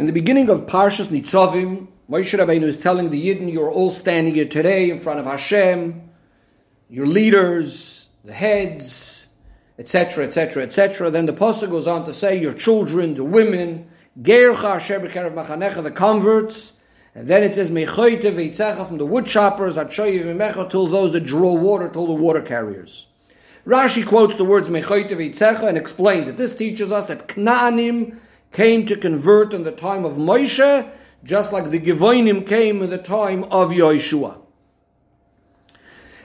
In the beginning of Parshas Nitzavim, Moshe Rabbeinu is telling the Yidden, you're all standing here today in front of Hashem, your leaders, the heads, etc., etc., etc. Then the pasuk goes on to say, your children, the women, the converts, and then it says, from the wood choppers, till those that draw water, till the water carriers. Rashi quotes the words and explains that this teaches us that Knaanim came to convert in the time of Moshe, just like the Givoinim came in the time of Yehoshua.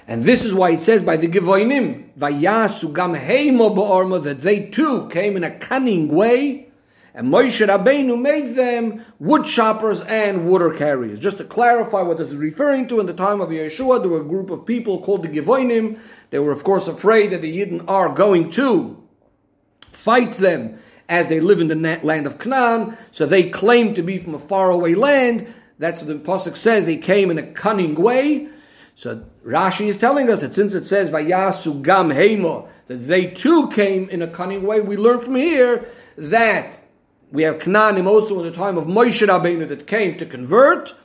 And this is why it says by the Givoinim, Vayasu gam heimo ba'orma, that they too came in a cunning way, and Moshe Rabbeinu made them wood choppers and water carriers. Just to clarify what this is referring to, in the time of Yehoshua, there were a group of people called the Givoinim. They were, of course, afraid that the Yidden are going to fight them as they live in the land of Canaan. So they claim to be from a faraway land. That's what the Pasuk says. They came in a cunning way. So Rashi is telling us that since it says Vayasu Gam that they too came in a cunning way, we learn from here that we have Canaanim also in the time of Moshe Rabbeinu that came to convert,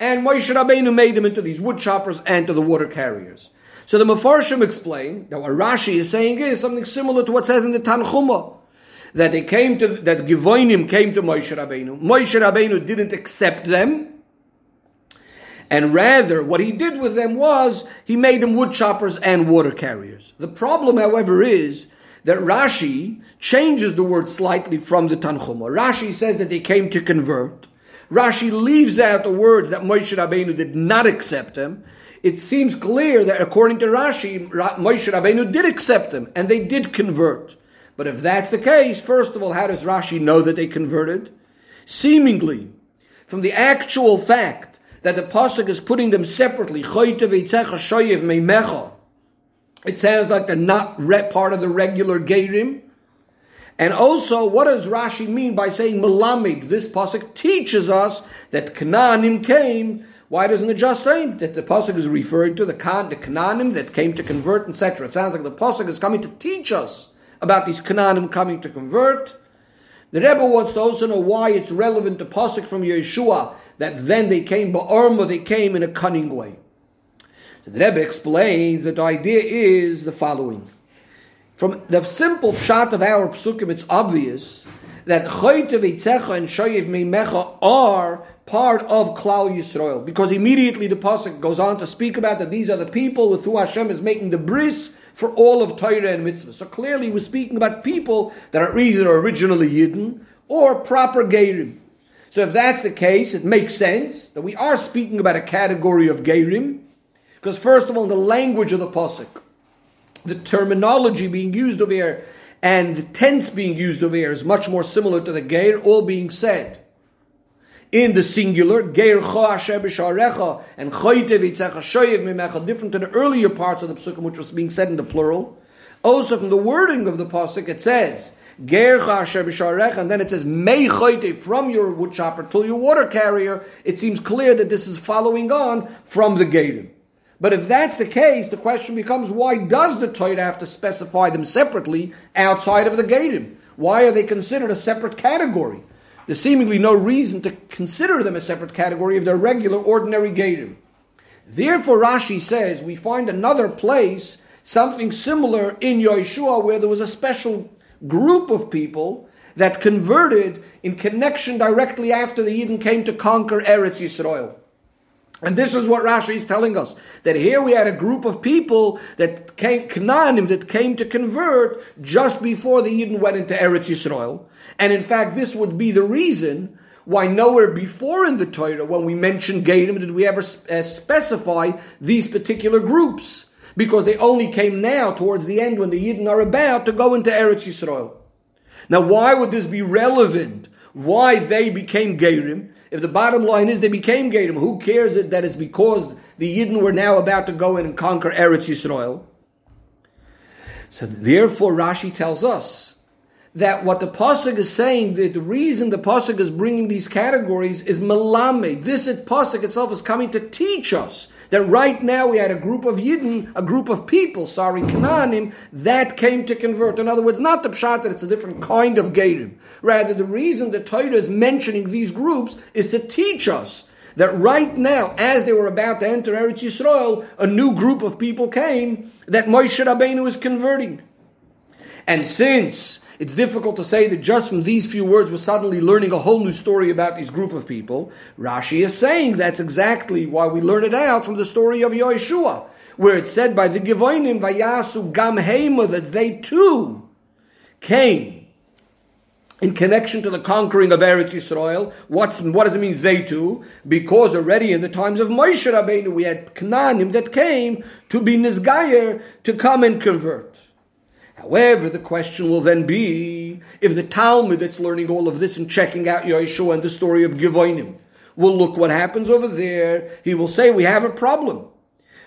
and Moshe Rabbeinu made them into these wood choppers and to the water carriers. So the Mefarshim explain that what Rashi is saying is something similar to what says in the Tanchuma that they came to that Givoinim came to Moshe Rabbeinu. Moshe Rabbeinu didn't accept them, and rather what he did with them was he made them wood choppers and water carriers. The problem, however, is that Rashi changes the word slightly from the Tanchuma. Rashi says that they came to convert. Rashi leaves out the words that Moshe Rabbeinu did not accept them. It seems clear that according to Rashi, Moshe Rabbeinu did accept them and they did convert. But if that's the case, first of all, how does Rashi know that they converted? Seemingly, from the actual fact that the pasuk is putting them separately, it sounds like they're not part of the regular Gerim. And also, what does Rashi mean by saying Malamid? This pasuk teaches us that Canaanim came. Why doesn't it just say that the pasuk is referring to the, Can- the Canaanim that came to convert, etc.? It sounds like the pasuk is coming to teach us about these Canaanim coming to convert. The Rebbe wants to also know why it's relevant to Pasuk from Yeshua that then they came ba'arma, they came in a cunning way. So the Rebbe explains that the idea is the following. From the simple shot of our psukim, it's obvious that Choyte Veitzecha and Shoyev Meimecha are part of Klal Yisrael. Because immediately the Pasuk goes on to speak about that these are the people with who Hashem is making the bris for all of Torah and mitzvah. So clearly, we're speaking about people that are either originally Yidden or proper Gerim. So if that's the case, it makes sense that we are speaking about a category of Gerim, because first of all, the language of the pasuk, the terminology being used over here, and the tense being used over here is much more similar to the Geir, all being said in the singular, Geir Cho B'Sharecha, and Choyte V'Itzecha Shoyev Mimecha, different to the earlier parts of the Psukim, which was being said in the plural. Also from the wording of the Pasuk, it says, Asher B'Sharecha, and then it says, Mei from your wood chopper till your water carrier. It seems clear that this is following on from the Geirim. But if that's the case, the question becomes, why does the Torah have to specify them separately outside of the Geirim? Why are they considered a separate category? There's seemingly no reason to consider them a separate category if they're regular, ordinary Gerim. Therefore, Rashi says we find another place, something similar in Yehoshua, where there was a special group of people that converted in connection directly after the Yidden came to conquer Eretz Yisrael. And this is what Rashi is telling us that here we had a group of people that came, that came to convert just before the Yidden went into Eretz Yisrael. And in fact, this would be the reason why nowhere before in the Torah, when we mention Gerim, did we ever uh, specify these particular groups. Because they only came now towards the end when the Yidden are about to go into Eretz Yisrael. Now, why would this be relevant? Why they became Gerim? If the bottom line is they became Gerim, who cares it that it's because the Yidden were now about to go in and conquer Eretz Yisrael? So therefore, Rashi tells us that what the pasuk is saying, that the reason the pasuk is bringing these categories is malame. This pasuk itself is coming to teach us that right now we had a group of Yidden, a group of people, sorry, Canaanim, that came to convert. In other words, not the pshat that it's a different kind of Gerim. Rather, the reason the Torah is mentioning these groups is to teach us that right now, as they were about to enter Eretz Yisrael, a new group of people came that Moshe Rabbeinu is converting. And since it's difficult to say that just from these few words we're suddenly learning a whole new story about this group of people. Rashi is saying that's exactly why we learn it out from the story of Yehoshua, where it's said by the Givoinim, Vayasu Gam Hema, that they too came in connection to the conquering of Eretz Yisrael. What's, what does it mean, they too? Because already in the times of Moshe Rabbeinu, we had Knaanim that came to be Nizgayer, to come and convert. However, the question will then be if the Talmud that's learning all of this and checking out Yehoshua and the story of Givoinim will look what happens over there, he will say we have a problem.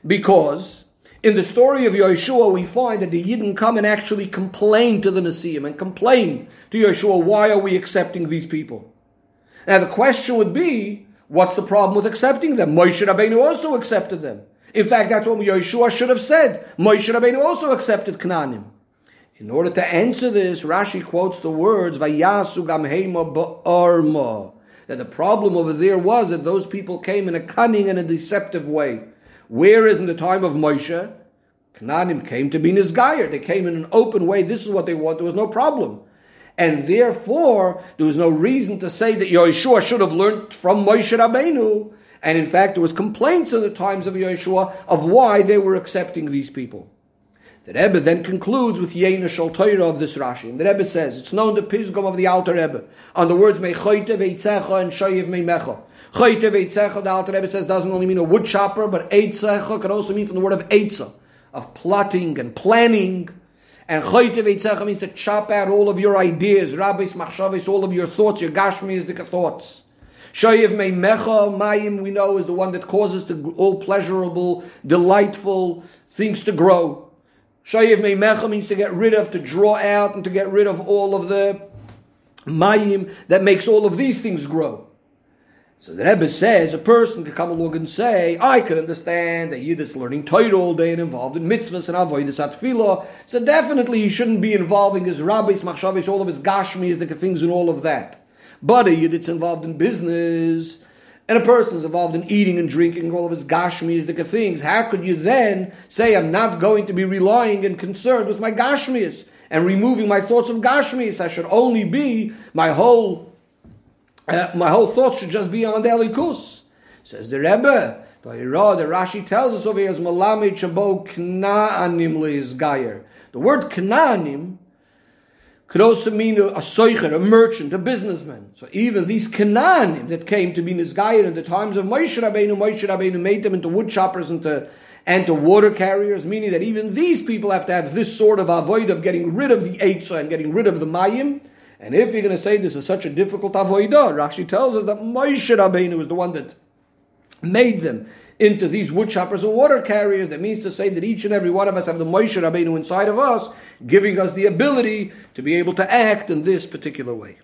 Because in the story of Yehoshua, we find that the Yidden come and actually complain to the Nasiim and complain to Yehoshua, why are we accepting these people? Now the question would be, what's the problem with accepting them? Moshe Rabbeinu also accepted them. In fact, that's what Yehoshua should have said. Moshe Rabbeinu also accepted Canaanim. In order to answer this, Rashi quotes the words Vayasu Ba'arma. That the problem over there was that those people came in a cunning and a deceptive way. Whereas in the time of Moshe, Canaanim came to be Nizgayer. They came in an open way. This is what they want. There was no problem. And therefore, there was no reason to say that Yehoshua should have learned from Moshe Rabbeinu. And in fact, there was complaints in the times of Yehoshua of why they were accepting these people. The Rebbe then concludes with Yena Shal Torah of this Rashi. And the Rebbe says, it's known the Pisgum of the Alter Rebbe, on the words Mechoite Veitzecha and Shayiv Meimecha. Choite Veitzecha, the Alter Rebbe says, doesn't only mean a wood chopper, but Eitzecha could also mean from the word of Eitza, of plotting and planning. And Choite Veitzecha means to chop out all of your ideas, Rabbis, Machshavis, all of your thoughts, your Gashmi the thoughts. Shayiv Meimecha, Mayim, we know, is the one that causes the all pleasurable, delightful things to grow. Shayiv Meimecha means to get rid of, to draw out, and to get rid of all of the mayim that makes all of these things grow. So the Rebbe says a person could come along and say, I could understand that Yid is learning Torah all day and involved in mitzvahs and avodas atfilah. So definitely he shouldn't be involving his rabbis, machshavis, all of his gashmis, the things and all of that. But a Yid that's involved in business, and a person is involved in eating and drinking all of his gashmis, the things, how could you then say I'm not going to be relying and concerned with my gashmis and removing my thoughts of gashmis? I should only be my whole uh, my whole thoughts should just be on the Elokus. Says the Rebbe. The Rashi tells us over here as Malame Chabo Knaanim Gayer. The word Knaanim could also mean a, soicher, a merchant, a businessman. So even these Canaanim that came to be Nizgayir in the times of Moshe Rabbeinu, Moshe Rabbeinu made them into wood choppers and to, and to water carriers, meaning that even these people have to have this sort of avoid of getting rid of the Eitzah and getting rid of the Mayim. And if you're going to say this is such a difficult avoidah, Rashi tells us that Moshe Rabbeinu is the one that made them into these wood choppers and water carriers. That means to say that each and every one of us have the Moshe Rabbeinu inside of us, giving us the ability to be able to act in this particular way.